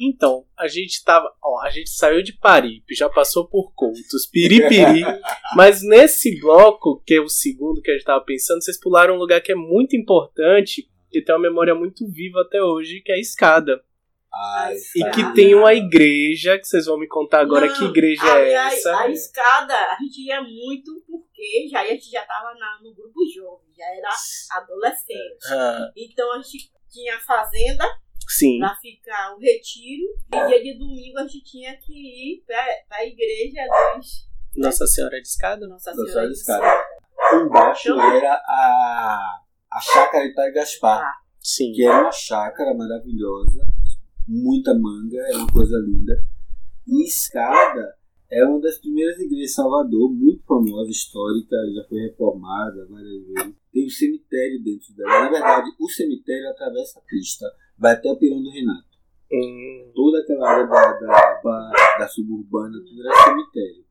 Então, a gente tava. Ó, a gente saiu de Paripe, já passou por Coutos, Piripiri. mas nesse bloco, que é o segundo que a gente tava pensando, vocês pularam um lugar que é muito importante, que tem uma memória muito viva até hoje, que é a escada. Ah, E que tem uma igreja, que vocês vão me contar agora Não, que igreja a, é a- essa. A, escada, a gente ia muito porque já, a gente já tava na- no grupo jovem, já era adolescente. Ah, Então a gente tinha a fazenda sim. pra ficar o retiro. E dia de domingo a gente tinha que ir pra, pra igreja dos Nossa Senhora de Escada? Nossa Nossa Senhora Senhora de Escada. Embaixo era a, a chácara de Pai Gaspar, Sim. que era uma chácara maravilhosa, muita manga, é uma coisa linda. E Escada é uma das primeiras igrejas de Salvador, muito famosa, histórica, já foi reformada várias vezes. Tem um cemitério dentro dela. Na verdade, o cemitério atravessa a pista, vai até o Pirão do Renato. Hum, toda aquela área da, da, da, da suburbana, tudo era cemitério.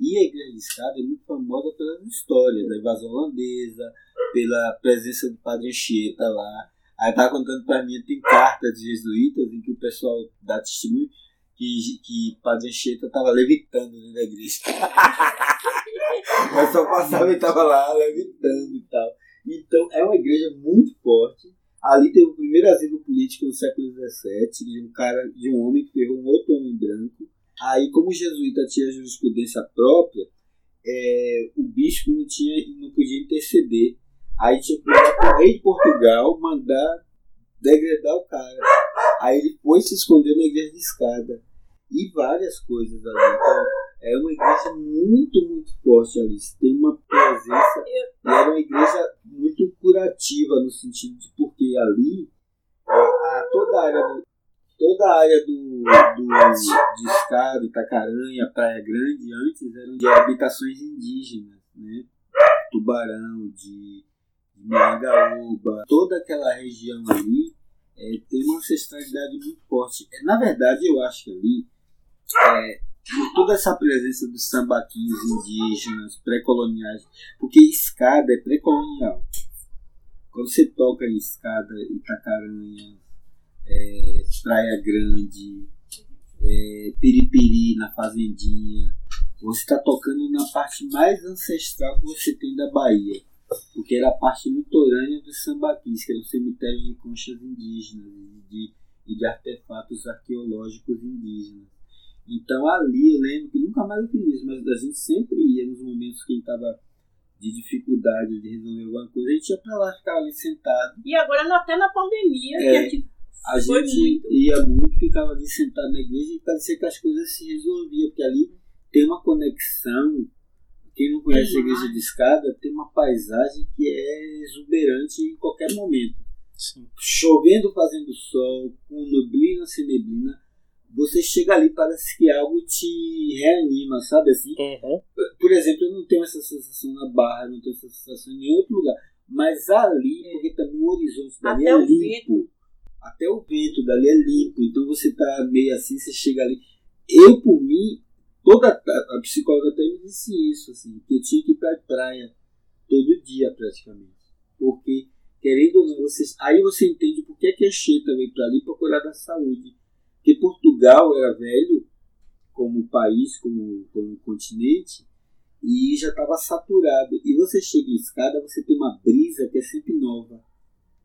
E a igreja de escada é muito famosa pelas histórias, da invasão holandesa, pela presença do padre Anchieta lá. Aí tava contando pra mim, tem cartas de jesuítas em que o pessoal dá testemunho que, que padre Anchieta tava levitando dentro da igreja. o pessoal passava e tava lá levitando e tal. Então é uma igreja muito forte. Ali teve o primeiro asilo político no século XVII, de um cara, de um homem que ferrou um outro homem branco. Aí, como o jesuíta tinha jurisprudência própria, é, o bispo não, tinha, não podia interceder. Aí tinha que para o rei de Portugal mandar degradar o cara. Aí ele foi se esconder na igreja de escada. E várias coisas ali. Então, é uma igreja muito, muito forte ali. Tem uma presença. E era uma igreja muito curativa no sentido de porque ali a- toda a área do, toda a área do, do de Escada, Itacaranha, Praia Grande antes eram de habitações indígenas, né? Tubarão, de, Mirangaúba, toda aquela região ali é, tem uma ancestralidade muito forte. É, na verdade, eu acho que ali é, toda essa presença dos sambaquis indígenas, pré-coloniais, porque escada é pré-colonial. Quando você toca em escada, Itacaranha, é, Praia Grande, é, Piripiri, na Fazendinha, você está tocando na parte mais ancestral que você tem da Bahia. Porque era a parte litorânea dos sambaquis, que era um cemitério de conchas indígenas e de, e de artefatos arqueológicos indígenas. Então ali eu lembro que nunca mais eu fiz isso, mas a gente sempre ia nos momentos que gente estava de dificuldade de resolver alguma coisa, a gente ia pra lá, ficava ali sentado. E agora até na pandemia, que É. a gente A Foi gente muito. ia muito, ficava ali sentado na igreja e parecia que as coisas se resolviam, porque ali tem uma conexão. Quem não conhece a igreja de escada tem uma paisagem que é exuberante em qualquer momento. sim. Chovendo, fazendo sol, com neblina, sem neblina, você chega ali parece que algo te reanima, sabe assim? Uhum. Por exemplo, eu não tenho essa sensação na Barra, não tenho essa sensação em nenhum outro lugar. Mas ali, porque também o horizonte dali Até é limpo. Até o vento dali é limpo. Então você tá meio assim, você chega ali. Eu, por mim, toda a a psicóloga até me disse isso, assim, que eu tinha que ir pra praia todo dia praticamente. Porque, querendo ou não, você, aí você entende por que que a Anchieta veio pra ali pra cuidar da saúde. Porque Portugal era velho, como país, como, como continente, e já estava saturado. E você chega em escada, você tem uma brisa que é sempre nova.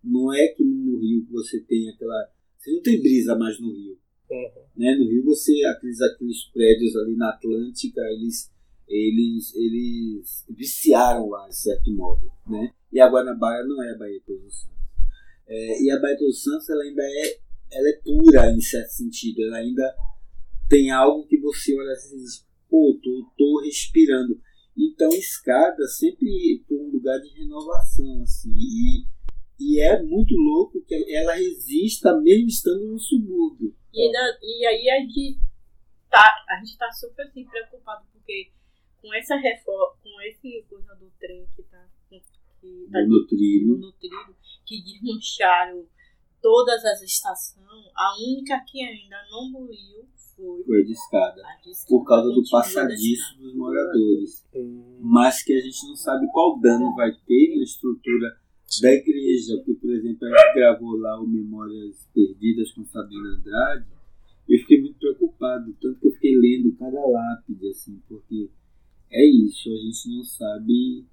Não é que no Rio que você tem aquela. Você não tem brisa mais no Rio. Uhum. Né? No Rio você, aqueles, aqueles prédios ali na Atlântica, eles, eles, eles viciaram lá, de certo modo. Né? E a Guanabara não é a Baía de Todos os Santos. É, e a Baía de Todos os Santos ela ainda é, ela é pura em certo sentido. Ela ainda tem algo que você olha assim e diz, pô, tô, tô respirando. Então escada sempre foi um lugar de renovação, assim. E, e é muito louco que ela resista mesmo estando no subúrbio. E, ainda- e aí a gente tá, a gente tá super assim, preocupado, porque com essa reforma, com esse coisa do trem que tá, que tá No no trilho, que desmancharam todas as estações, a única que ainda não buliu foi Foi a de escada. Por causa do passadiço dos moradores. Hum, Mas que a gente não sabe qual dano vai ter na estrutura da igreja. Porque, por exemplo, a gente gravou lá o Memórias Perdidas com Sabrina Andrade. cada lápide, assim, porque é isso, a gente não sabe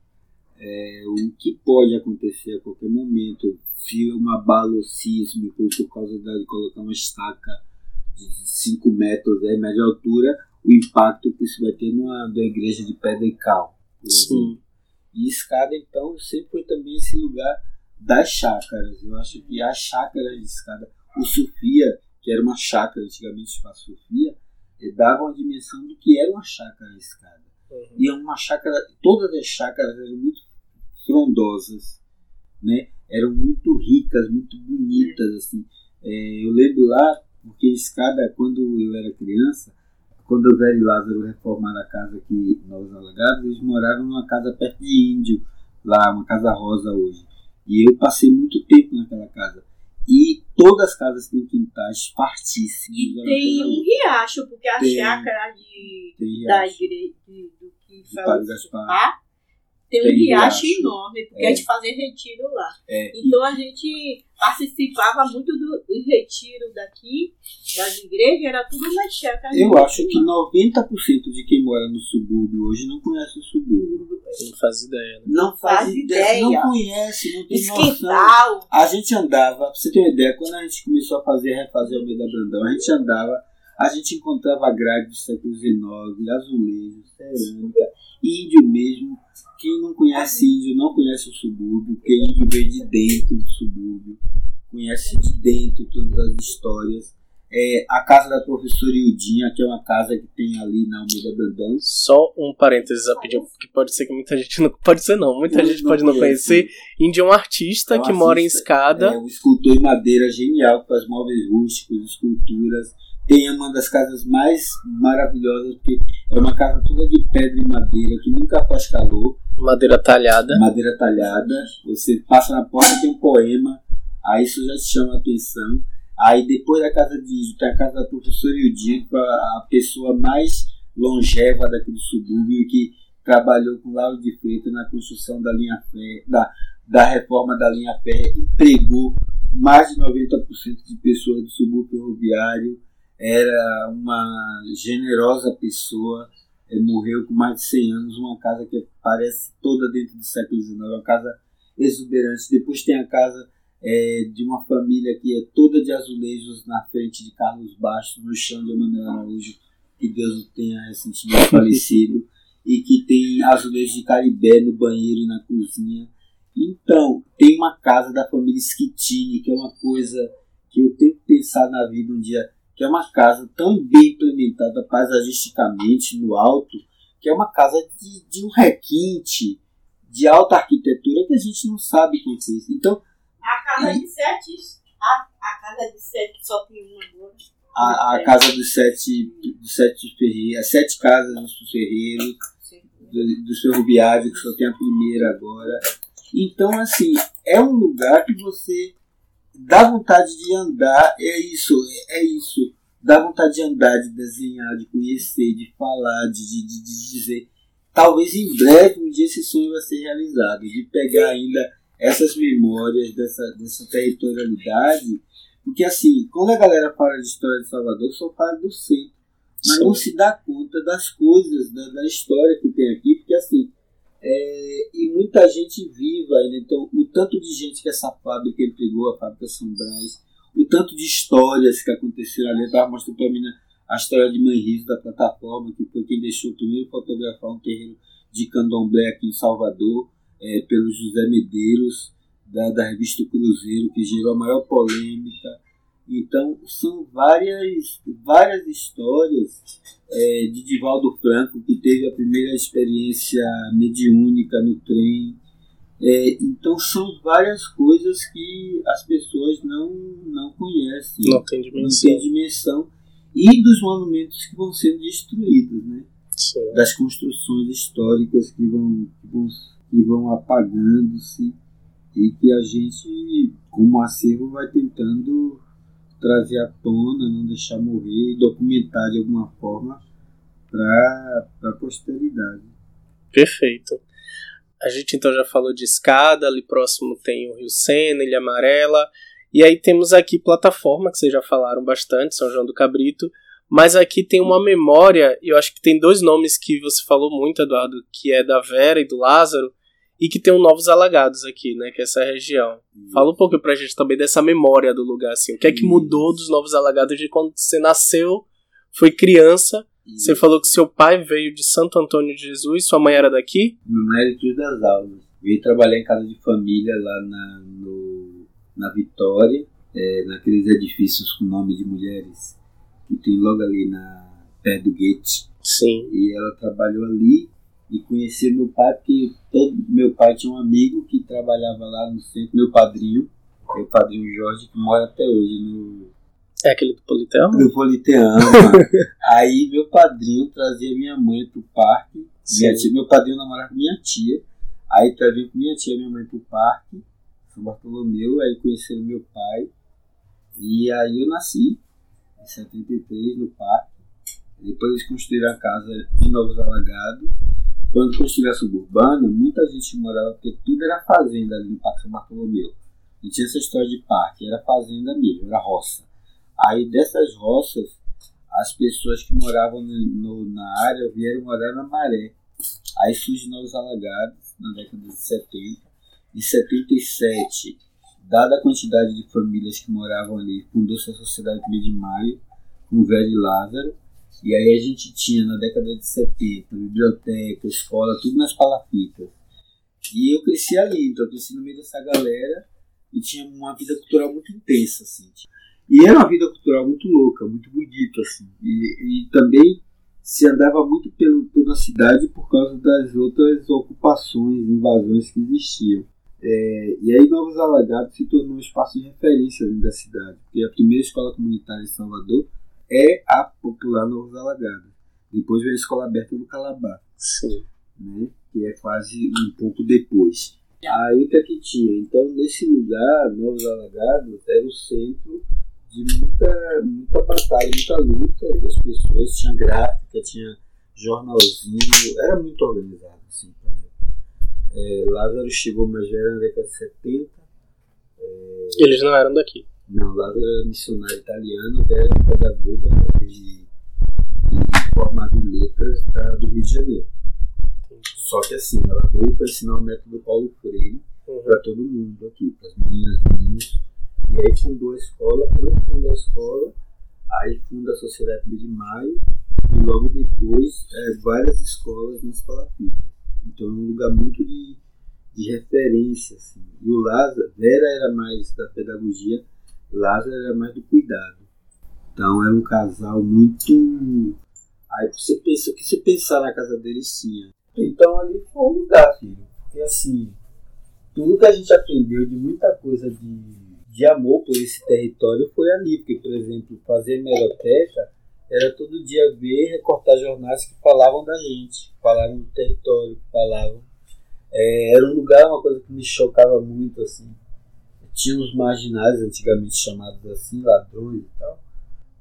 é, o que pode acontecer a qualquer momento. Se uma bala sísmico por causa de colocar uma estaca de 5 metros, 10 metros de altura, o impacto que isso vai ter numa, numa igreja de pedra e cal. Sim. E escada, então, sempre foi também esse lugar das chácaras. Eu acho que a chácara de escada, o Sofia, que era uma chácara antigamente, espaço Sofia, eh, dava uma dimensão do que era uma chácara de escada. Uhum. E é uma chácara, todas as chácaras eram muito frondosas, né? Eram muito ricas, muito bonitas, assim. É, eu lembro lá, porque escada, quando eu era criança, quando o velho Lázaro reformaram a casa aqui nos Alagados, eles moraram numa casa perto de Índio, lá, uma casa rosa hoje. E eu passei muito tempo naquela casa. E todas as casas têm quintais partíssimos. E tem um riacho, porque a Tem. chácara de, Tem da igreja do que fala Gaspar. Tem um Tem riacho, enorme, porque É. a gente fazia retiro lá. É, Então a gente participava muito do do retiro daqui, das igrejas, era tudo na chácara. eu acho que 90% de quem mora no subúrbio hoje não conhece o subúrbio. Não faz ideia, né? Não faz, Faz ideia, ideia. não conhece, não tem noção. Esquental. A gente andava, pra você ter uma ideia, quando a gente começou a fazer, refazer o Almeida Brandão, a gente andava, a gente encontrava grade do século XIX, azulejo, cerâmica, índio mesmo. Quem não conhece índio não conhece o subúrbio, porque índio veio de dentro do subúrbio, conhece de dentro todas as histórias. É, a casa da professora Ildinha, que é uma casa que tem ali na Almeida Brandão. Só um parênteses rapidinho, porque pode ser que muita gente não. Pode ser não, muita Não- gente não pode não conhece. conhecer. Índio é um artista É um que mora em artista, escada. É um escultor em madeira genial, que faz móveis rústicos, esculturas. Tem uma das casas mais maravilhosas, porque é uma casa toda de pedra e madeira, que nunca faz calor, Madeira talhada. madeira talhada. Você passa na porta tem um poema, aí isso já te chama a atenção. Aí depois da casa de Índio, tem a casa da professora que é a pessoa mais longeva daqui do subúrbio, que trabalhou com Lauro de Freitas na construção da linha da, da reforma da linha fé, empregou mais de 90% de pessoas do subúrbio ferroviário, era uma generosa pessoa, eh, morreu com mais de 100 anos, uma casa que parece toda dentro do século XIX, uma casa exuberante. Depois tem a casa eh, de uma família que é toda de azulejos na frente de Carlos Bastos, no chão de Emanuel Araújo, que Deus o tenha recentemente falecido, e que tem azulejos de caribé no banheiro e na cozinha. Então, tem uma casa da família Schittini, que é uma coisa que eu tenho que pensar na vida um dia, que é uma casa tão bem implementada paisagisticamente no alto, que é uma casa de, de um requinte, de alta arquitetura que a gente não sabe quem fez. Então, A casa de sete. A, a casa de sete só tem uma agora. a, a casa dos sete, dos sete ferreiros, as sete casas dos ferreiros, do- dos ferroviários, que só tem a primeira agora. Então, assim, é um lugar que você dá vontade de andar, é isso, é isso. Dá vontade de andar, de desenhar, de conhecer, de falar, de, de, de, dizer. Talvez em breve um dia esse sonho vai ser realizado, de pegar ainda essas memórias dessa, dessa territorialidade. Porque, assim, quando a galera fala de história de Salvador, só fala do centro mas Sim. não se dá conta das coisas, da, da história que tem aqui, porque assim, é, e muita gente viva ainda, então o tanto de gente que essa fábrica entregou, a fábrica São Brás, o tanto de histórias que aconteceram ali, eu estava mostrando para mim a história de Manrizo da plataforma, que foi quem deixou o primeiro fotografar um terreno de candomblé aqui em Salvador, é, pelo José Medeiros, da, da revista Cruzeiro, que gerou a maior polêmica. Então, são várias, várias histórias é, de Divaldo Franco, que teve a primeira experiência mediúnica no trem. É, então, são várias coisas que as pessoas não, não conhecem, Não tem não dimensão. têm dimensão. E dos monumentos que vão sendo destruídos, né? Sim. das construções históricas que vão, que vão, que vão apagando-se e que a gente, como acervo, vai tentando trazer à tona, não deixar morrer e documentar de alguma forma para a posteridade. Perfeito. A gente então já falou de escada, ali próximo tem o Rio Sena, Ilha Amarela, e aí temos aqui plataforma, que vocês já falaram bastante, São João do Cabrito, Mas aqui tem uma memória, e eu acho que tem dois nomes que você falou muito, Eduardo, que é da Vera e do Lázaro, e que tem um Novos Alagados aqui, né, que é essa região. Fala um pouco pra gente também dessa memória do lugar, assim, o que é que mudou dos Novos Alagados de quando você nasceu, foi criança, você falou que seu pai veio de Santo Antônio de Jesus, sua mãe era daqui? Minha mãe era de Cruz das Almas. Veio trabalhar em casa de família lá na, no, na Vitória, é, naqueles edifícios com nome de mulheres que tem logo ali na perto do Gate. Sim. E ela trabalhou ali e conheceu meu pai, porque todo, meu pai tinha um amigo que trabalhava lá no centro, meu padrinho, meu padrinho Jorge, que mora até hoje no. É aquele do Politeama? No Politeama. Aí meu padrinho trazia minha mãe pro parque. Minha tia, meu padrinho namorava com minha tia. Aí trazia com minha tia e minha mãe pro parque, São Bartolomeu, aí conheceram meu pai. E aí eu nasci em 73 no parque. Depois eles construíram a casa de Novos Alagados. Quando construíram a suburbana, muita gente morava, porque tudo era fazenda ali no Parque São Bartolomeu. Não tinha essa história de parque, era fazenda mesmo, era roça. Aí dessas roças, as pessoas que moravam no, no, na área vieram morar na Maré. Aí surge Novos Alagados, na década de 70. Em 77, dada a quantidade de famílias que moravam ali, fundou-se a Sociedade 1 de Maio, com o velho Lázaro. E aí a gente tinha na década de 70 biblioteca, escola, tudo nas palafitas. E eu cresci ali, então eu cresci no meio dessa galera e tinha uma vida cultural muito intensa, assim. E era uma vida cultural muito louca, muito bonita, assim. E, e também se andava muito pelo, pela cidade por causa das outras ocupações, invasões que existiam. É, e aí Novos Alagados se tornou um espaço de referência dentro da cidade, porque a primeira escola comunitária em Salvador é a popular Novos Alagados. Depois veio a escola aberta do Calabar, Sim. né, que é quase um pouco depois. Aí o que é que tinha? Então, nesse lugar, Novos Alagados era o centro de muita, muita batalha, muita luta das pessoas. Tinha gráfica, tinha jornalzinho, era muito organizado. Assim, é, Lázaro chegou, mas já era na década de 70. É, Eles não eram daqui. Não, Lázaro era missionário italiano, era um pedagoga e, e formado em letras da, do Rio de Janeiro. Só que assim, ela veio para ensinar o método Paulo Freire Uhum. para todo mundo aqui, para as meninas, meninos. E aí fundou a escola, quando funda a escola, aí funda a Sociedade de Maio e logo depois é, várias escolas nas palafitas. Então é um lugar muito de, de referência. Assim. E o Lázaro, Vera era mais da pedagogia, Lázaro era mais do cuidado. Então era um casal muito. Aí você pensa, o que você pensar na casa deles tinha. Então ali foi um lugar, filho. Porque assim, tudo que a gente aprendeu de muita coisa de, de amor por esse território foi ali. Porque, por exemplo, fazer hemeroteca era todo dia ver, recortar jornais que falavam da gente, falavam do território, falavam. É, era um lugar, uma coisa que me chocava muito, assim. Tinha os marginais, antigamente chamados assim, ladrões e tal.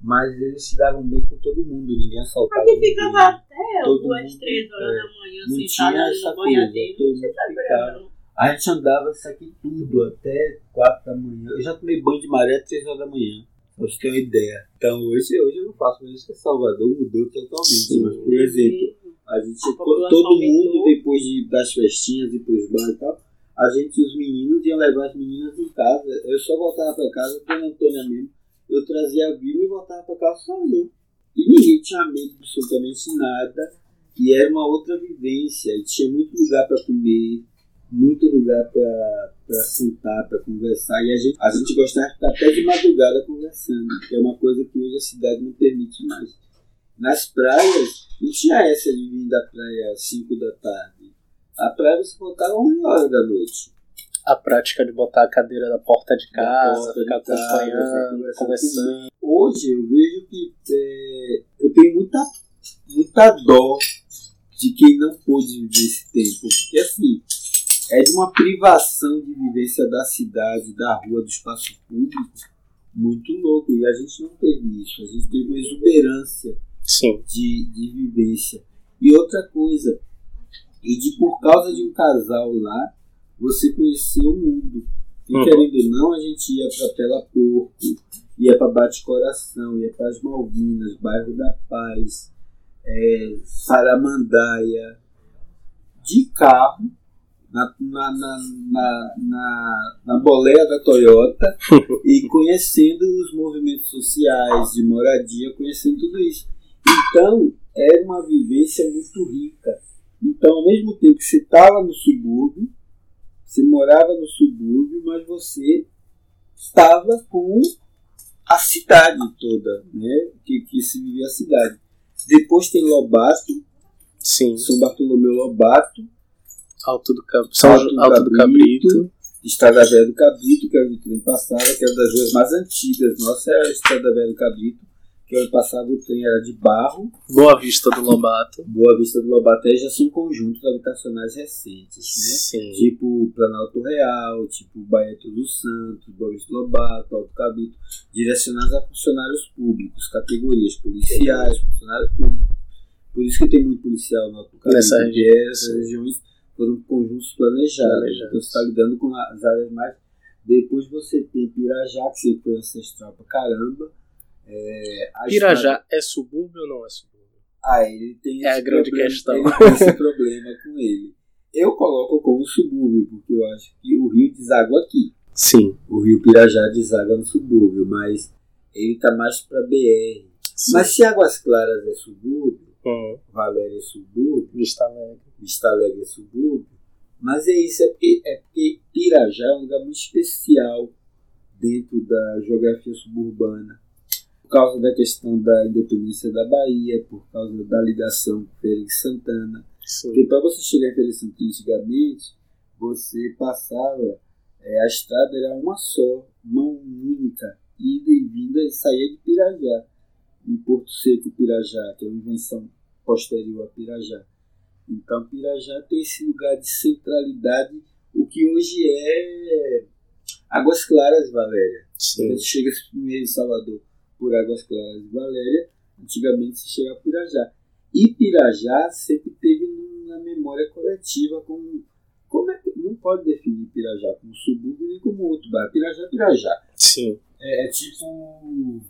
Mas eles se davam bem com todo mundo, ninguém assaltava. Aqui ninguém. ficava até todo duas, mundo, três horas é, da manhã, não sentada tinha essa coisa, todo mundo tá ficava. A gente andava isso aqui tudo até 4 da manhã. Eu já tomei banho de maré às 3 horas da manhã. Pra você ter uma ideia. Então hoje, hoje eu não faço mais isso que Salvador mudou totalmente. Mas, por exemplo, a gente, A todo mundo, aumentou. depois de, das festinhas e pros bares e tal, a gente e os meninos iam levar as meninas em casa. Eu só voltava pra casa, Dona Antônia mesmo. Eu trazia a Vilma e voltava pra casa sozinho. E ninguém tinha medo absolutamente nada. E era uma outra vivência. E tinha muito lugar para comer, muito lugar para sentar, para conversar. E a gente, a gente gostava de até de madrugada conversando, que é uma coisa que hoje a cidade não permite mais. Nas praias, não tinha essa de vir da praia às 5 da tarde. A praia você voltava às 11 horas da noite. A prática de botar a cadeira na porta de casa, porta ficar de casa, acompanhando, conversar conversando. Hoje eu vejo que é, eu tenho muita, muita dó de quem não pôde viver esse tempo. Porque assim, é de uma privação de vivência da cidade, da rua, do espaço público, muito louco. E a gente não teve isso. A gente teve uma exuberância Sim. de, de vivência. E outra coisa, e de por causa de um casal lá, você conheceu o mundo. E Uhum. querendo ou não, a gente ia pra Tela Porco, ia para Bate Coração, ia para as Malvinas, Bairro da Paz, é, Saramandaia, de carro, na, na, na, na, na, na boleia da Toyota e conhecendo os movimentos sociais, de moradia, conhecendo tudo isso. Então, era uma vivência muito rica. Então, ao mesmo tempo que você estava no subúrbio, você morava no subúrbio, mas você estava com a cidade toda, né? Que, que se vivia a cidade. Depois tem Lobato, Sim. São Bartolomeu Lobato, Alto do, Cab... São Alto do Alto do Cabrito. Cabrito. Estrada Velha do Cabrito, que é onde o trem passava, que era das ruas mais antigas. Nossa, é a Estrada Velha do Cabrito, que onde passava o trem era de barro. Boa Vista do Lobato. Boa Vista do Lobaté já são conjuntos habitacionais recentes, né? Sim. Tipo Planalto Real, tipo Baeto dos Santos, Boa Vista do Lobato, Alto Cabrito, direcionados a funcionários públicos, categorias policiais, funcionários públicos. Por isso que tem muito policial no Alto Cabrito, Nessa região, essas regiões foram conjuntos planejados. Planejados. Então você está lidando com as áreas mais. Depois você tem Pirajá, que sempre foi ancestral pra caramba. É, a Pirajá é subúrbio ou não é subúrbio? ah, ele tem É a esse grande problema, questão. Ele tem esse problema com ele. Eu coloco como subúrbio, porque eu acho que o rio deságua aqui. Sim. O rio Pirajá deságua no subúrbio, mas ele tá mais para BR. Sim. Mas se Águas Claras é subúrbio, Hum, Valéria é subúrbio, Vista Alegre. Vista Alegre é subúrbio, mas é isso, é porque, é porque Pirajá é um lugar muito especial dentro da geografia suburbana. Por causa da questão da independência da Bahia, por causa da ligação com de Santana. Sim. Porque para você chegar em de Santana antigamente, você passava, é, a estrada era uma só, mão única, ida e vinda e saía de Pirajá. Em Porto Seco, Pirajá, que é uma invenção posterior a Pirajá. Então, Pirajá tem esse lugar de centralidade, o que hoje é Águas Claras, Valéria. Sim. Você chega primeiro em Salvador por Águas Claras e Valéria, antigamente se chegava a Pirajá. E Pirajá sempre teve na memória coletiva como. Como é que. Não pode definir Pirajá como subúrbio nem como outro bairro. Pirajá é Pirajá. Sim. É, é tipo.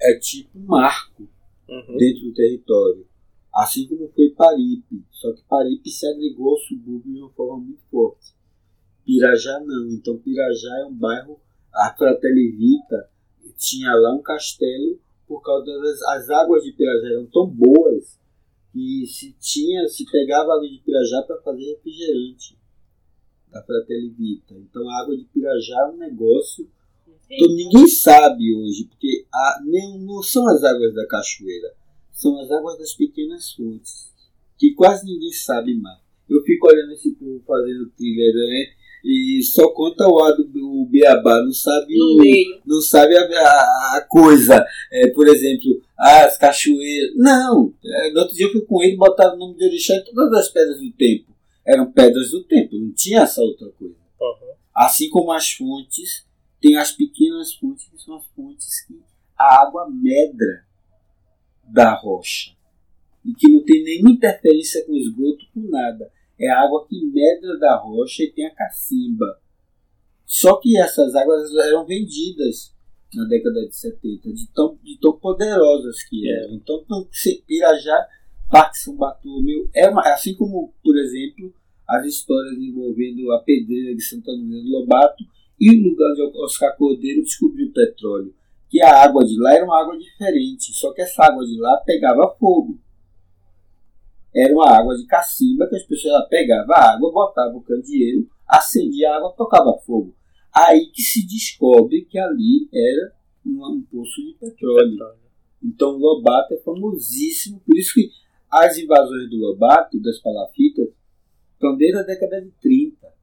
É tipo um marco Uhum. dentro do território. Assim como foi Paripe. Só que Paripe se agregou ao subúrbio de uma forma muito forte. Pirajá não. Então Pirajá é um bairro. A Fratelivita tinha lá um castelo por causa das as águas de Pirajá eram tão boas que se tinha se pegava água de Pirajá para fazer refrigerante da Fratelivita. Então a água de Pirajá é um negócio então, ninguém sabe hoje, porque a, nem, não são as águas da cachoeira, são as águas das pequenas fontes, que quase ninguém sabe mais. Eu fico olhando esse povo fazendo trilha, né? E só conta o A do Beabá, não sabe No o, meio. não sabe a, a- a coisa. É, por exemplo, ah, as cachoeiras. Não! É, no outro dia eu fui com ele botaram o nome de Orixá em todas as pedras do tempo. Eram pedras do tempo, não tinha essa outra coisa. Uhum. Assim como as fontes, tem as pequenas fontes, que são as fontes que a água medra da rocha. E que não tem nenhuma interferência com esgoto, com nada. É a água que medra da rocha e tem a cacimba. Só que essas águas eram vendidas na década de 70, de tão, de tão poderosas que eram. Então, Pirajá, Parque São Bartolomeu, é uma, assim como, por exemplo, as histórias envolvendo a pedreira de Santa Luzia do Lobato e o lugar onde Oscar Cordeiro descobriu o petróleo. Que a água de lá era uma água diferente, só que essa água de lá pegava fogo. Era uma água de cacimba que as pessoas pegavam a água, botavam o candeeiro, acendia a água, tocava fogo. Aí que se descobre que ali era um poço de petróleo. Petróleo. Então o Lobato é famosíssimo, por isso que as invasões do Lobato, das palafitas, estão desde a década de 30,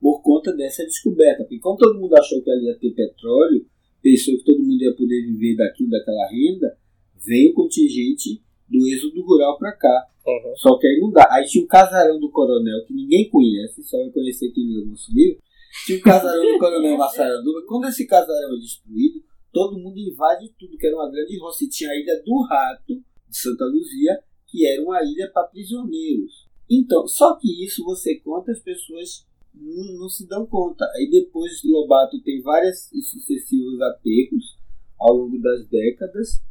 por conta dessa descoberta. Porque como todo mundo achou que ali ia ter petróleo, pensou que todo mundo ia poder viver daquilo, daquela renda, veio o contingente do êxodo rural para cá. Uhum. Só que aí não dá. Aí tinha o casarão do coronel, que ninguém conhece, só vai conhecer quem leu nosso livro. Tinha o casarão do coronel Massaranduba. Quando esse casarão é destruído, todo mundo invade tudo, que era uma grande roça. E tinha a ilha do Rato, de Santa Luzia, que era uma ilha para prisioneiros. Então, só que isso você conta, as pessoas não, não se dão conta. Aí depois Lobato tem vários e sucessivos aterros ao longo das décadas.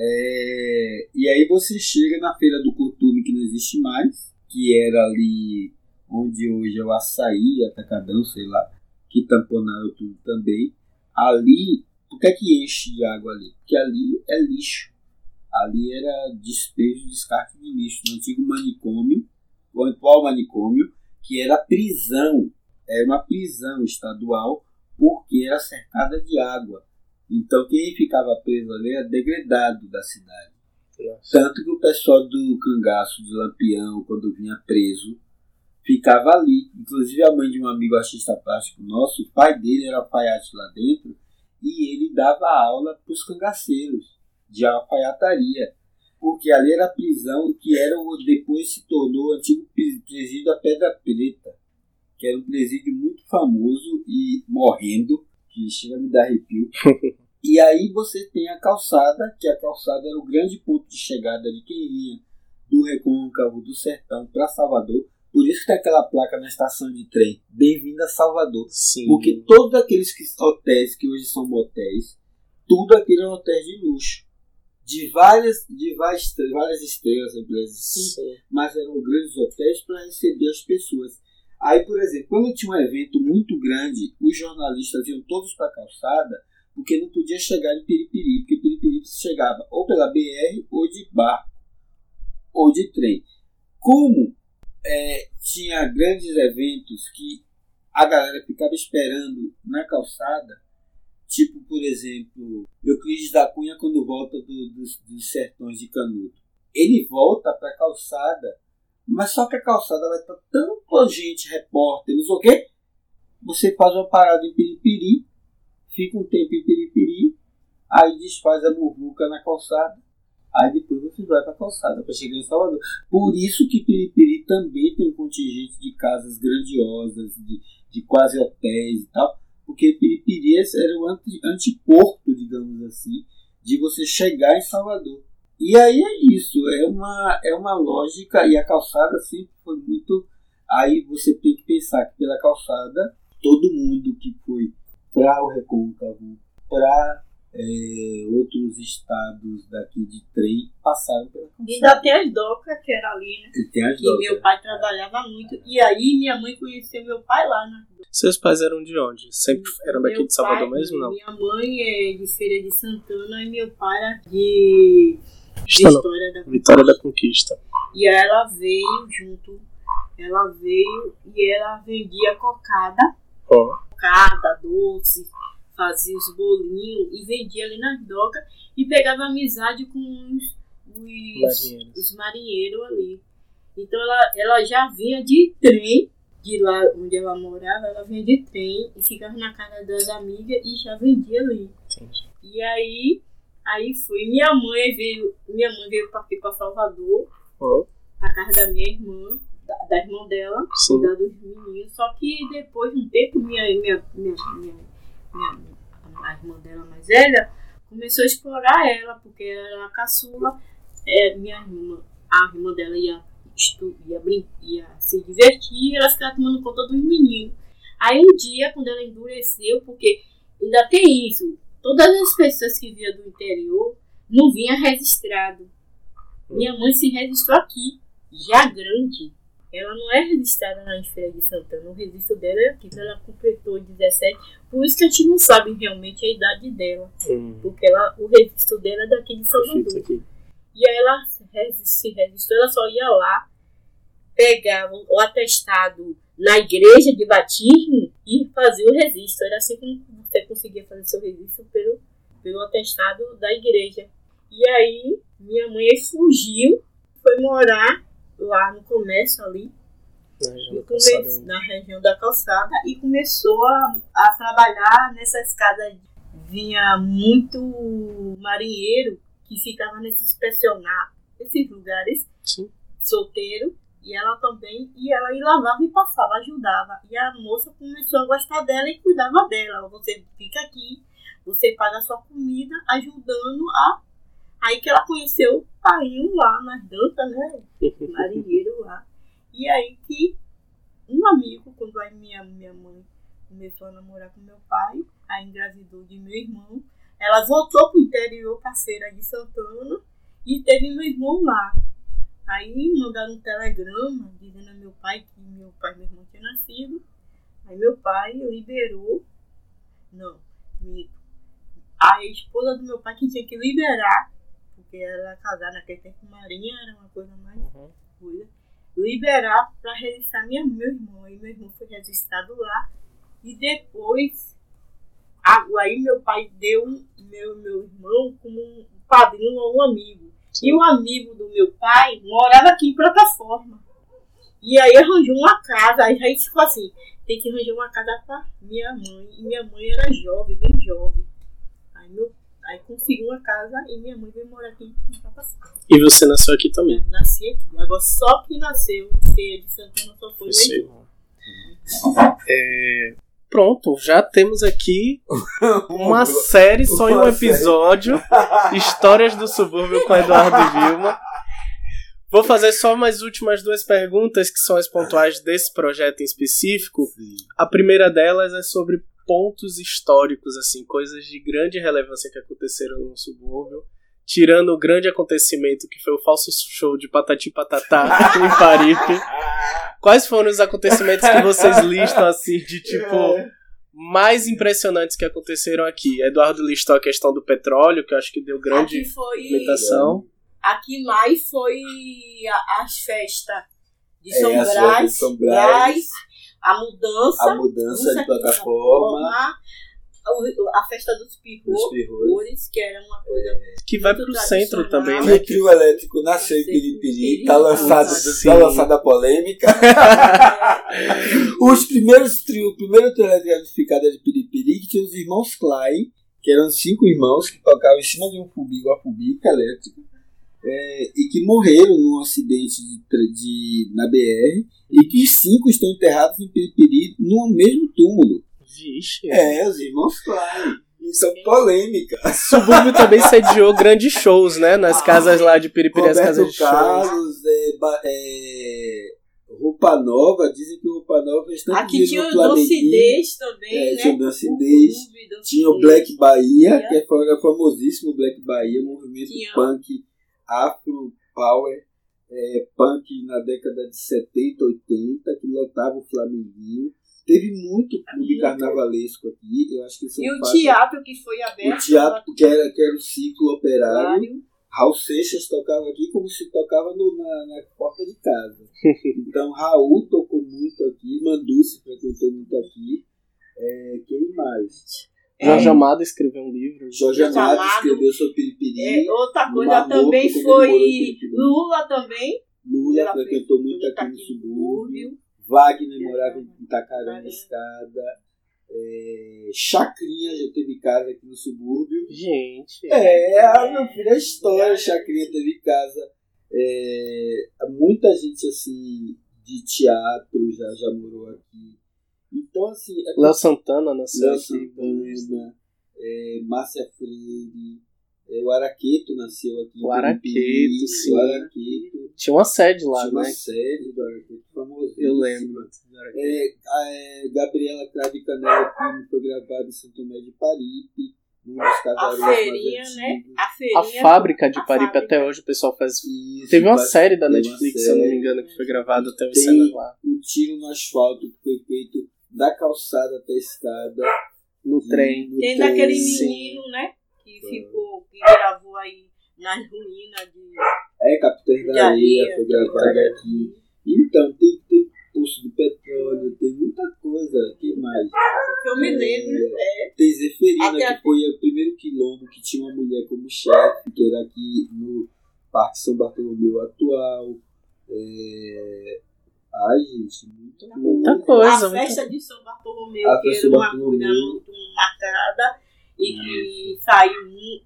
É, e aí você chega na Feira do Costume, que não existe mais, que era ali onde hoje é o Açaí, Atacadão, sei lá, que tamponaram tudo também. Ali, por que é que enche de água ali? Porque ali é lixo. Ali era despejo, descarte de lixo. No antigo manicômio, o atual manicômio, que era prisão, era uma prisão estadual, porque era cercada de água. Então quem ficava preso ali era degradado da cidade. Nossa. Tanto que o pessoal do cangaço, do Lampião, quando vinha preso, ficava ali. Inclusive a mãe de um amigo artista plástico nosso, o pai dele era alfaiate lá dentro, e ele dava aula para os cangaceiros de alfaiataria. Porque ali era a prisão que era o, depois se tornou o antigo presídio da Pedra Preta, que era um presídio muito famoso e morrendo, que chega a me dar arrepio. e aí você tem a calçada, que a calçada era o grande ponto de chegada de quem vinha do recôncavo do sertão para Salvador. Por isso que tem aquela placa na estação de trem, bem-vindo a Salvador. Sim. Porque todos aqueles que, hotéis que hoje são motéis, tudo aquilo é hotéis de luxo de várias, de várias, várias estrelas, empresas, mas eram grandes hotéis para receber as pessoas. Aí, por exemplo, quando tinha um evento muito grande, os jornalistas iam todos para a calçada, porque não podia chegar em Piripiri, porque Piripiri chegava ou pela BR, ou de barco, ou de trem. Como é, tinha grandes eventos que a galera ficava esperando na calçada, Tipo, por exemplo, Euclides da Cunha quando volta do, dos, dos sertões de Canudo. Ele volta para a calçada, mas só que a calçada vai estar tão gente, repórter, não sei o quê. Você faz uma parada em Piripiri, fica um tempo em Piripiri, aí desfaz a burbuca na calçada, aí depois você vai para a calçada para chegar em Salvador. Por isso que Piripiri também tem um contingente de casas grandiosas, de, de quase hotéis e tal, porque Piripiri era o antiporto, digamos assim, de você chegar em Salvador. E aí é isso, é uma, é uma lógica, e a calçada sempre foi muito. Aí você tem que pensar que pela calçada, todo mundo que foi para o Recôncavo, para é, outros estados daqui de trem passaram pela calçada. E ainda tem as docas, que era ali, né? E tem as que docas. meu pai trabalhava muito. E aí minha mãe conheceu meu pai lá né? Seus pais eram de onde? Sempre eram daqui Meu de Salvador pai- mesmo, não? Minha mãe é de Feira de Santana e meu pai era de, não. História da Vitória da Conquista. E aí ela veio junto. Ela veio e ela vendia cocada, Ó, cocada, doce, fazia os bolinhos e vendia ali nas docas e pegava amizade com os, os marinheiros. os marinheiros ali. Então ela, ela já vinha de trem, de lá onde ela morava, ela vinha de trem e ficava na casa das amigas e já vendia ali. Entendi. E aí, aí foi. Minha mãe veio, minha mãe veio aqui para Salvador, Ó, pra casa da minha irmã, da, da irmã dela, sim. cuidar dos meninos. Só que depois de um tempo, minha, minha, minha, minha, minha- a irmã dela mais velha começou a explorar ela, porque ela era a caçula. É, minha irmã, a irmã dela ia, ia, brin ia se divertir e ela ficava tomando conta dos meninos. Aí um dia, quando ela endureceu, porque ainda tem isso, todas as pessoas que vinham do interior não vinham registrado. Minha mãe se registrou aqui, já grande. Ela não é registrada na Feira de Santana. O registro dela é aqui. Ela completou 17. Por isso que a gente não sabe realmente a idade dela. Hum, Porque ela, o registro dela é daqui de Salvador. E aí ela se regi- se registrou, ela só ia lá, pegava o atestado na igreja de batismo e fazia o registro. Era assim que você conseguia fazer seu registro pelo, pelo atestado da igreja. E aí minha mãe fugiu, foi morar lá no comércio ali, Na região na região da calçada e começou a, a trabalhar nessas casas. Vinha muito marinheiro que ficava nesses pensionatos, nesses lugares Sim. solteiro. E ela também, e ela ia lavava e passava, ajudava. E a moça começou a gostar dela e cuidava dela. Você fica aqui, você paga a sua comida, ajudando a. Aí que ela conheceu o pai lá nas danças, né? marinheiro lá. E aí que um amigo, quando aí minha, minha mãe começou a namorar com meu pai, aí engravidou de meu irmão. Ela voltou pro interior, parceira de Santana, e teve meu irmão lá. Aí mandaram um telegrama dizendo a meu pai que meu pai e meu irmão tinham nascido. Aí meu pai liberou. Não, mito. A esposa do meu pai que tinha que liberar, porque ela casada naquele tempo com Marinha, era uma coisa mais Uhum. coisa. Liberar para registrar minha, meu irmão. Aí meu irmão foi registrado lá. E depois, aí meu pai deu meu, meu irmão como um padrinho a um amigo. E o amigo do meu pai morava aqui em plataforma. E aí arranjou uma casa, aí aí ficou assim, tem que arranjar uma casa pra minha mãe. E minha mãe era jovem, bem jovem. Aí, meu, aí conseguiu uma casa e minha mãe veio morar aqui em plataforma. E você nasceu aqui também. Nasci aqui. Agora só que nasceu em Ceia de Santana só foi meu irmão. É, Pronto, já temos aqui uma série só em um episódio. Histórias do subúrbio com Eduardo e Vilma. Vou fazer só mais últimas duas perguntas, que são as pontuais desse projeto em específico. A primeira delas é sobre pontos históricos, assim, coisas de grande relevância que aconteceram no subúrbio. Tirando o grande acontecimento que foi o falso show de Patati Patatá em Paripe. Quais foram os acontecimentos que vocês listam, assim, de tipo mais impressionantes que aconteceram aqui? Eduardo listou a questão do petróleo, que eu acho que deu grande Aqui foi. movimentação. Aqui mais foi a- as festas de É, São as festas de Brás, São Brás, a mudança, A mudança de plataforma, o- a festa dos terrores. que era uma coisa Que vai pro centro também, né? o trio elétrico nasceu em Piripiri, tá lançado, tá lançada a polêmica. Os primeiros trio, o primeiro trio elétrico edificado é de Piripiri, que tinha os irmãos Klein, que eram cinco irmãos que tocavam em cima de um fubico, a fubica elétrica, é, e que morreram num acidente de, de- na BR, e que os cinco estão enterrados em Piripiri no mesmo túmulo. Vixe. É, os irmãos Klein. Isso é polêmica. Subúrbio também sediou grandes shows, né? Nas Ah, casas lá de Piripiri, as casas de shows. Carlos, é, ba- é, Roupa Nova, dizem que Roupa Nova tanto Aqui tinha no o. Docidez também, É, né? tinha o Docidez. Tinha o Black Bahia, que é era famosíssimo o Black Bahia, movimento Tinha. punk, afro, power, é, punk na década de 70, 80, que lotava o Flamenguinho. Teve muito clube carnavalesco aqui, eu acho que são E o teatro que foi aberto. o teatro que era, que era o ciclo operário. horário. Raul Seixas tocava aqui como se tocava no- na, na porta de casa. Então Raul tocou muito aqui, Manduce frequentou muito aqui. É, quem mais? Jorge Amado escreveu um livro. Jorge Amado escreveu sobre Piripiri. É, outra coisa também foi. Lula também. Lula Ela frequentou muito aqui no subúrbio. Wagner É. morava em Itacaré na Wagner. escada. É, Chacrinha já teve casa aqui no subúrbio. Gente. É, ah, meu filho, é história. Chacrinha teve casa. É, muita gente assim de teatro já, já morou aqui. Então, assim, é Léo Santana nasceu Léo aqui. Santana, é, Márcia Freire, é, o Araqueto nasceu aqui. O Araqueto, sim. O Araqueto. Tinha uma sede lá, Tinha uma né? série do Araqueto famosíssima. Eu lembro. É, a, é, Gabriela Crave Canela filme foi gravado em São Tomé de Paripe, dos A feirinha, né? A A feirinha. fábrica de a Paripe fábrica. até hoje o pessoal faz. Isso, Teve uma série da uma Netflix, se eu não me série. engano, que foi gravada até Tem- cenas lá. O tiro no asfalto que foi feito da calçada até a escada. No e trem. no Tem trem. daquele sim. menino, né? Que ficou, que gravou aí nas ruínas de, É, Capitães da Areia, foi gravado aqui. Então, tem, tem poço de petróleo, tem muita coisa. que mais? Porque eu me lembro. É, Tem Zeferina, Até que foi o primeiro quilombo que tinha uma mulher como chefe, que era aqui no Parque São Bartolomeu atual. É... Ai, gente, muita coisa. Muita coisa. a muita- festa de São Bartolomeu, A que era uma coisa muito e que saiu,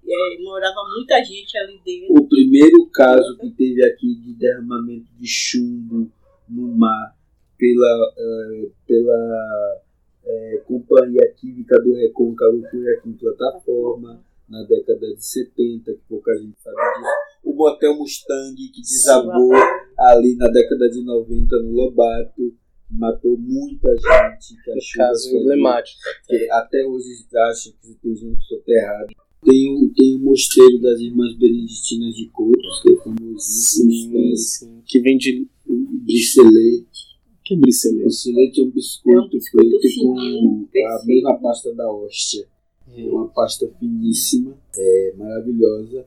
é, morava muita gente ali dentro. O primeiro caso que teve aqui de derramamento de chumbo no mar pela, eh, pela eh, Companhia Química do Recôncavo foi aqui em plataforma, na década de 70, que pouca gente sabe disso. O Motel Mustang, que desabou ali na década de 90 no Lobato, matou muita gente. Que chuva Caso foi- emblemático. que até hoje acham que tem gente soterrada. Tem o, tem o mosteiro das Irmãs Beneditinas de Coutos, que é famosíssimo. Sim, sim. Que vem de. Bricelete. Que bricelete? Bricelete é um biscoito, É um biscoito feito com a mesma pasta da hóstia. É uma pasta finíssima, é maravilhosa.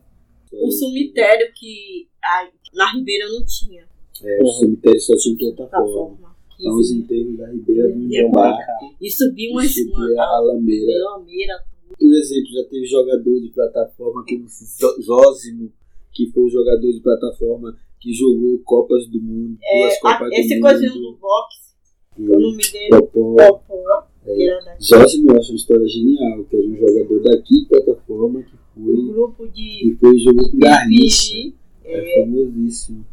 O cemitério que a- na Ribeira não tinha. É, o cemitério só tinha plataforma. Então os enterros da Ribeira vinham de É um barco E subia uma, e subia a uma, lameira. uma lameira. Por exemplo, já teve jogador de plataforma, que Zó- Zósimo, que foi o jogador de plataforma que jogou Copas do Mundo, duas É, Copas a- do esse Mundo. coisinho do boxe, o e nome dele Popó. é Popó. Zósimo eu acho uma história genial, que era um jogador daqui de plataforma que Um foi, grupo de que foi jogou com Garrincha. Pipi. É famosíssimo.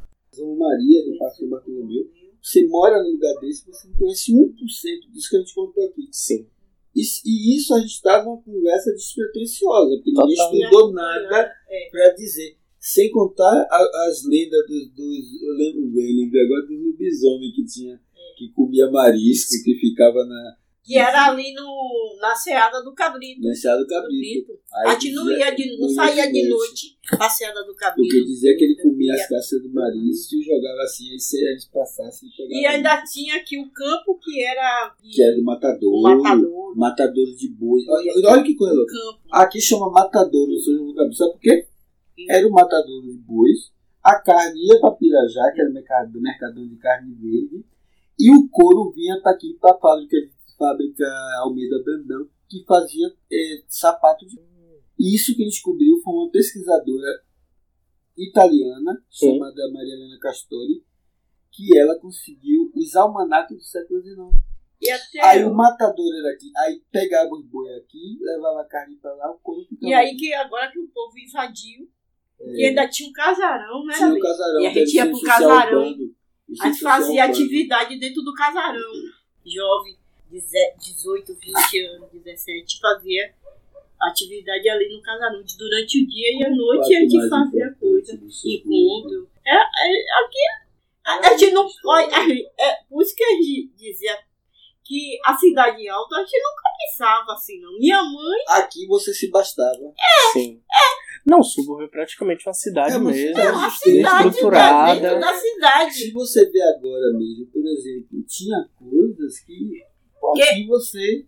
Maria, no Parque São Bartolomeu. Você mora num lugar desse, você não conhece 1% disso que a gente contou aqui. Sim. E, e isso a gente está numa conversa despretensiosa, porque ninguém Total. estudou nada É. para dizer. Sem contar a- as lendas dos, dos- Eu lembro bem, lembrei agora do lobisomem que tinha, que comia marisco, que ficava na, Que era ali no, na Seada do Cabrito. na Enseada do do Cabrito. Aí A gente não, ia de, não saía de noite, pra Seada do Cabrito. Porque dizia que ele comia as caças do marisco e jogava assim, aí se eles passassem e. E ainda tinha aqui o campo que era de- Que era do matador. o matador. Matadouro de boi. Olha, olha que coisa O louca. Aqui chama matadouro no São João do Cabrito. Sabe por quê? Era o matadouro de bois. A carne ia para Pirajá, que era o mercado, mercadão de carne verde. E o couro vinha para aqui, para a fábrica, fábrica Almeida Brandão, que fazia eh, sapato de. E isso quem descobriu foi uma pesquisadora italiana, Sim. chamada Maria Helena Castori, que ela conseguiu os almanaques do século XIX. E até Aí o matador era aqui, aí pegava os boi aqui, levava a carne pra lá, o couro ficava. E aí que agora que o povo invadiu, e ainda tinha um casarão, né? É. tinha o ali? casarão, E a que gente ia o pro casarão. urbano, A gente fazia urbano. atividade dentro do casarão. Jovem, 18, 20 anos, 17, fazia atividade ali no casarão. Durante o dia e a noite Parte a gente fazia coisa. Encontro. É, é, aqui, a, a gente não. olha, É, por isso que a gente dizia que a cidade alta a gente nunca pensava assim, não. Minha mãe. Aqui você se bastava. Sim. Não, o subúrbio é praticamente uma cidade É uma mesmo. É uma cidade estruturada. dentro da cidade. Se você vê agora mesmo, por exemplo, tinha coisas que aqui você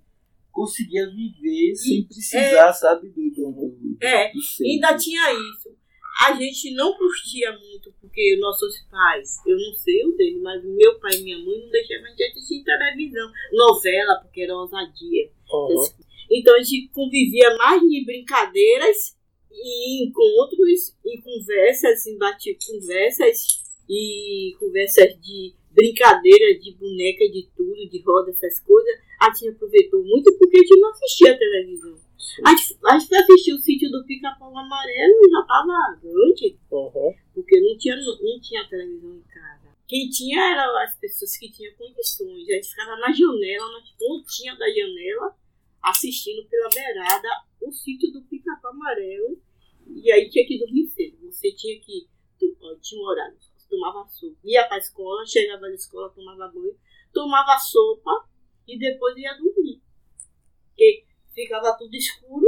conseguia viver sem precisar, sabe, do, do, do, É, do. Ainda tinha isso. A gente não curtia muito, porque nossos pais, eu não sei o dele, mas meu pai e minha mãe não deixavam a gente assistir televisão, novela, porque era ousadia. Uhum. Então a gente convivia mais em brincadeiras e encontros e conversas, em bate conversas e conversas de brincadeira, de boneca, de tudo, de roda, essas coisas. A gente aproveitou muito porque a gente não assistia televisão. A gente, a gente foi assistir o sítio do Pica-Pau Amarelo e já tava grande, Uhum. porque não tinha, não tinha televisão em casa. Quem tinha eram as pessoas que tinham condições. A gente ficava na janela, na pontinha da janela, assistindo pela beirada o sítio do Pica-Pau Amarelo. E aí tinha que dormir cedo. Você tinha que. Tinha um horário. Tomava sopa. Ia pra escola, chegava na escola, tomava banho, tomava sopa e depois ia dormir. Porque ficava tudo escuro,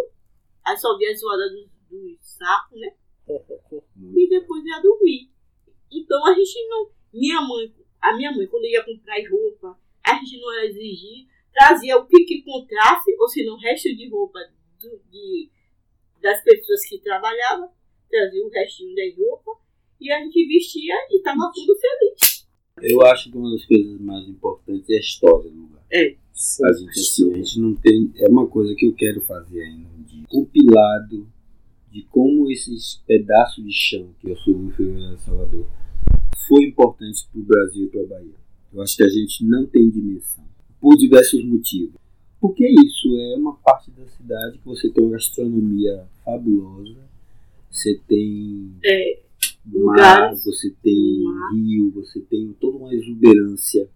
aí só via a zoada dos do sapos, né? E depois ia dormir. Então a gente não. Minha mãe, a minha mãe, quando ia comprar roupa, a gente não era exigir, trazia o que, que encontrasse, ou se não, o resto de roupa do- de, das pessoas que trabalhavam, trazia o restinho da roupa, e a gente vestia e tava tudo feliz. Eu acho que uma das coisas mais importantes é a história do lugar. Sim. A gente, assim, a gente não tem. É uma coisa que eu quero fazer ainda um dia. Compilado de como esses pedaços de chão que eu subi em Salvador foi importante para o Brasil e para a Bahia. Eu acho que a gente não tem dimensão. Por diversos motivos. Porque é isso é uma parte da cidade que você tem uma gastronomia fabulosa, você tem É, mar, lugares, você tem mar. rio, você tem toda uma exuberância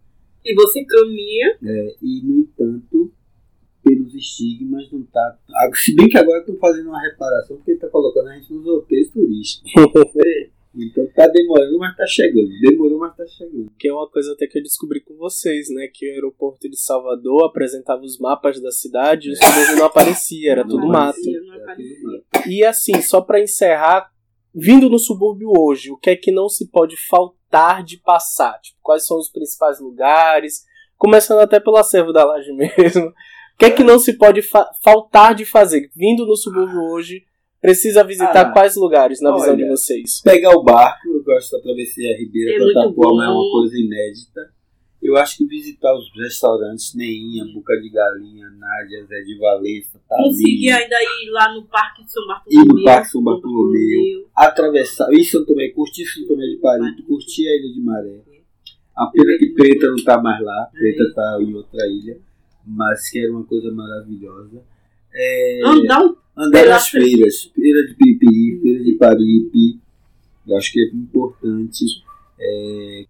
e você caminha, e, no entanto, pelos estigmas, não tá. ah, Se bem que agora estão fazendo uma reparação, porque está colocando a gente nos roteiros turísticos. Então tá demorando, mas tá chegando. Demorou, mas tá chegando. Que é uma coisa até que eu descobri com vocês, né? Que o aeroporto de Salvador apresentava os mapas da cidade e o subúrbio não aparecia, era Não tudo Não mato. aparecia, não aparecia. E assim, só pra encerrar, vindo no subúrbio hoje, o que é que não se pode faltar de passar? Tipo, quais são os principais lugares? Começando até pelo acervo da laje mesmo. O que é que não se pode fa- faltar de fazer? Vindo no subúrbio hoje, precisa visitar Ah, quais lugares, na visão de olha, vocês? Pegar o barco, eu gosto da travessia Ribeira É Plataforma, muito é uma coisa inédita. Eu acho que visitar os restaurantes, Neinha, Boca de Galinha, Nádia, Zé de Valença, Consegui Thalia, ainda ir lá no Parque de São Bartolomeu. no Parque São Bartolomeu. atravessar, e São Tomé, curtir São Tomé de Palito, curtir a Ilha de Maré. A pena que Preta não tá mais lá, Preta tá em outra ilha, mas que era uma coisa maravilhosa. É, Andar andar nas feiras, feira de Piripiri, feira de Paripe, eu acho que é importante. É,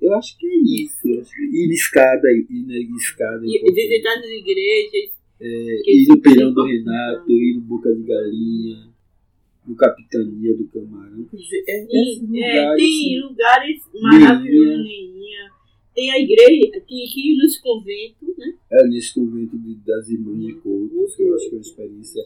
eu acho que é isso. que Ir na escada, ir na escada. é importante. visitar as igrejas. É, ir no é Peirão do. Renato, ir no Boca de Galinha, no Capitania do Camarão. Quer dizer, é, E, é, lugares, tem lugares maravilhosos, Neinha. Tem a igreja, tem que ir nos conventos, né? é, nesse convento de- das Irmãs de Coutos, que eu acho que é uma experiência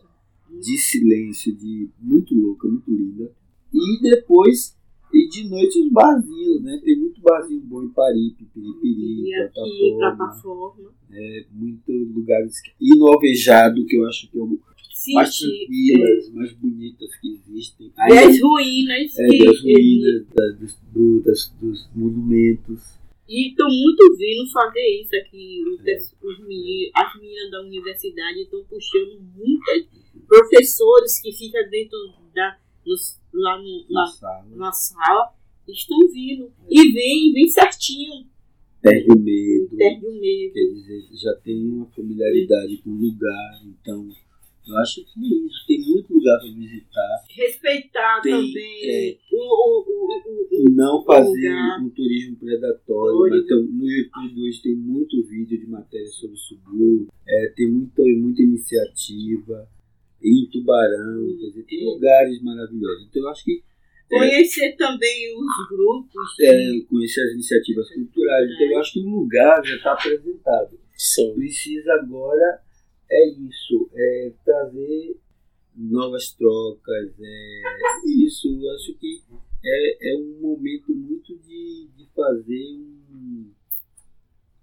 de silêncio, de muito louca, muito linda. E depois, e de noite os barzinhos, né? Tem muito barzinho bom em Paripe, Piripiri, E aqui, plataforma, é, muitos lugares. que- E no Alvejado, que eu acho que é o mais Sim, tranquilas, mais bonitas que existem. é, das ruínas. É, que- das ruínas, da- dos, do- das- dos monumentos. E estão muito vindo fazer isso aqui. Os, É. os meni- as meninas da universidade estão puxando muitos professores que ficam dentro da. nos- lá no- na na, sala. na sala. Estão vindo. E vem, vem certinho. Perde o medo. Perde o medo. Quer dizer, já tem uma familiaridade com o lugar. Então, eu acho que é isso. Tem muito lugar para visitar. Respeitar Tem, também é. o, o, o, Não fazer lugar. um turismo predatório. Então, no YouTube hoje tem muito vídeo de matéria sobre o subúrbio. É, tem muita, muita iniciativa. Em Tubarão, quer dizer, tem lugares maravilhosos. Então, eu acho que Conhecer também os grupos. é, conhecer as iniciativas culturais. Então, eu acho que o lugar já está apresentado. Sim. Precisa agora é isso, é trazer novas trocas, é isso. Eu acho que é, é um momento muito de, de fazer um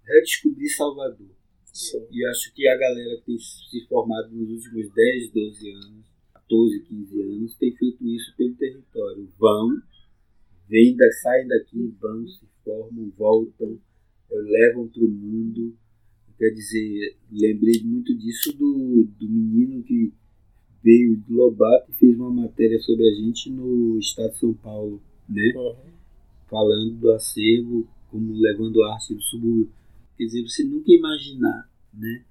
redescobrir Salvador. Sim. E acho que a galera que tem se formado nos últimos 10, 12 anos, 14, 15 anos, tem feito isso pelo território. Vão, vêm, da, saem daqui, vão, se formam, voltam, eh, levam para o mundo. Quer dizer, lembrei muito disso do, do menino que veio de Lobato e fez uma matéria sobre a gente no estado de São Paulo, né? Uhum. falando do acervo como levando arte do subúrbio. Quer dizer, você nunca imaginar né,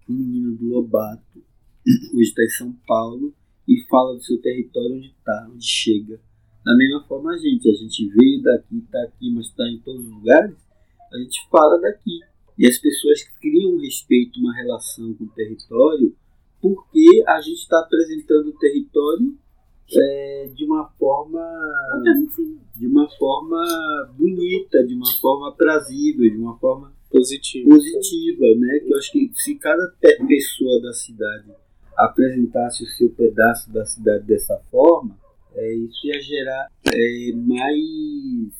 que um menino do Lobato hoje está em São Paulo e fala do seu território onde está, onde chega. Da mesma forma a gente, a gente veio daqui, está aqui, mas está em todos os lugares, a gente fala daqui. E as pessoas criam um respeito, uma relação com o território, porque a gente está apresentando o território é, de uma forma de uma forma bonita, de uma forma aprazível, de uma forma Positivo. positiva, né? Que eu acho que se cada pe- pessoa da cidade apresentasse o seu pedaço da cidade dessa forma, é, isso ia gerar é, mais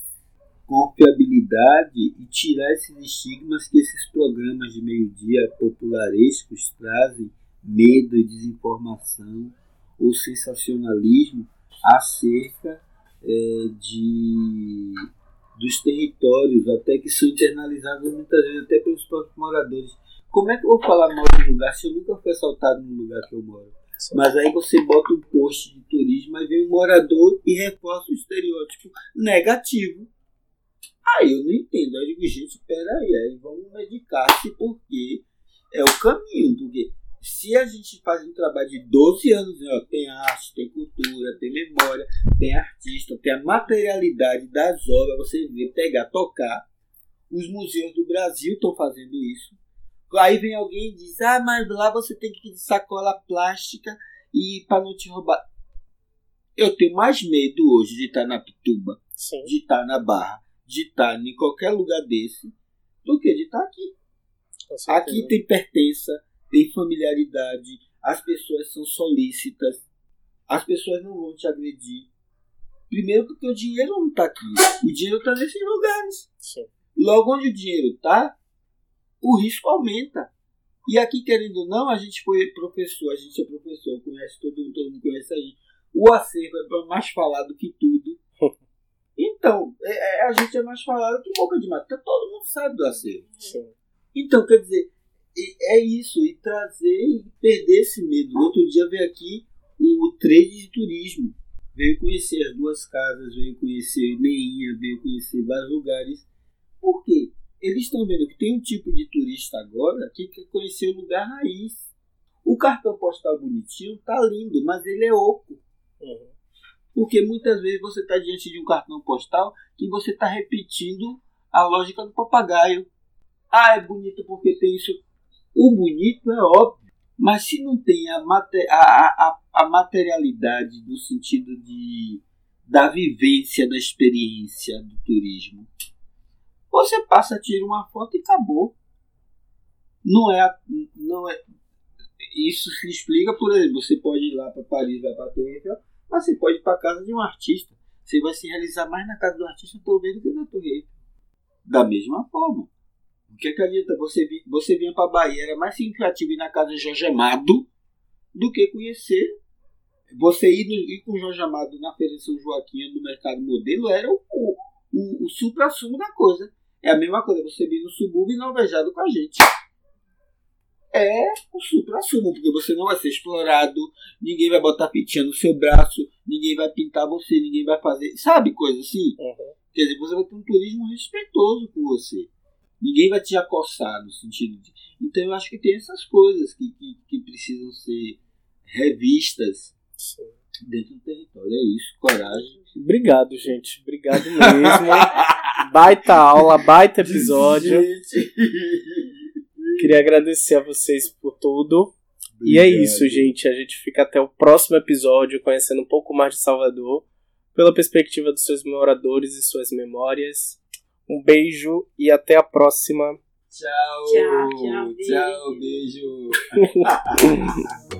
confiabilidade e tirar esses estigmas que esses programas de meio-dia popularescos trazem, medo e desinformação ou sensacionalismo acerca é, de dos territórios, até que são internalizados muitas vezes até pelos próprios moradores. Como é que eu vou falar mal de um lugar se eu nunca fui assaltado no lugar que eu moro? Sim. Mas aí você bota um post de turismo, aí vem um morador e reforça o estereótipo negativo. Aí eu não entendo. Aí eu digo, gente, peraí, aí vamos medicar-se porque é o caminho. Porque se a gente faz um trabalho de 12 anos, né, ó, tem arte, tem cultura, tem memória, tem artista, tem a materialidade das obras, você vê, pegar, tocar. Os museus do Brasil estão fazendo isso. Aí vem alguém e diz: Ah, mas lá você tem que ir de sacola plástica e para não te roubar. Eu tenho mais medo hoje de estar na Pituba Sim. de estar na Barra, de estar em qualquer lugar desse, do que de estar aqui. Aqui tem pertença, tem familiaridade, as pessoas são solícitas, as pessoas não vão te agredir. Primeiro porque o dinheiro não está aqui, o dinheiro está nesses lugares. Sim. Logo onde o dinheiro está, o risco aumenta. E aqui, querendo ou não, a gente foi professor, a gente é professor, conhece todo mundo, todo mundo conhece a gente. O acervo é mais falado que tudo. Então, é- é- a gente é mais falado que boca de mato. Todo mundo sabe do acervo. Sim. Então, quer dizer, é isso, e trazer e perder esse medo. No outro dia veio aqui o trade de turismo. Veio conhecer as duas casas, veio conhecer Neinha, veio conhecer vários lugares. Por quê? Eles estão vendo que tem um tipo de turista agora que quer conhecer o lugar raiz. O cartão postal bonitinho tá lindo, mas ele é oco. Uhum. Porque muitas vezes você está diante de um cartão postal que você está repetindo a lógica do papagaio. Ah, é bonito porque tem isso. O bonito é óbvio, mas se não tem a, a, a, a materialidade no sentido de, da vivência, da experiência do turismo, você passa, tira uma foto e acabou. Não é, não é. Isso se explica, por exemplo, você pode ir lá para Paris, vai para Torre Eiffel, mas você pode ir para casa de um artista. Você vai se realizar mais na casa do artista talvez do que na Torre Eiffel. Da mesma forma. O que, que adianta você você vinha para Bahia, era mais significativo ir na casa de Jorge Amado do que conhecer. Você ir, no, ir com Jorge Amado na Feira de São Joaquim no Mercado Modelo era o, o, o, o supra-sumo da coisa. É a mesma coisa você vir no subúrbio e não alvejado com a gente. É o supra-sumo, porque você não vai ser explorado, ninguém vai botar fitinha no seu braço, ninguém vai pintar você, ninguém vai fazer. Sabe coisa assim? Uhum. Quer dizer, você vai ter um turismo respeitoso com você. Ninguém vai te acossar no sentido de. Então eu acho que tem essas coisas que, que, que precisam ser revistas Sim. dentro do território. É isso, coragem. Obrigado, gente. Obrigado mesmo. baita aula, baita episódio. Gente. Queria agradecer a vocês por tudo. E é isso, gente. A gente fica até o próximo episódio conhecendo um pouco mais de Salvador, pela perspectiva dos seus moradores e suas memórias. Um beijo e até a próxima. Tchau. Tchau, tchau, Tchau, beijo.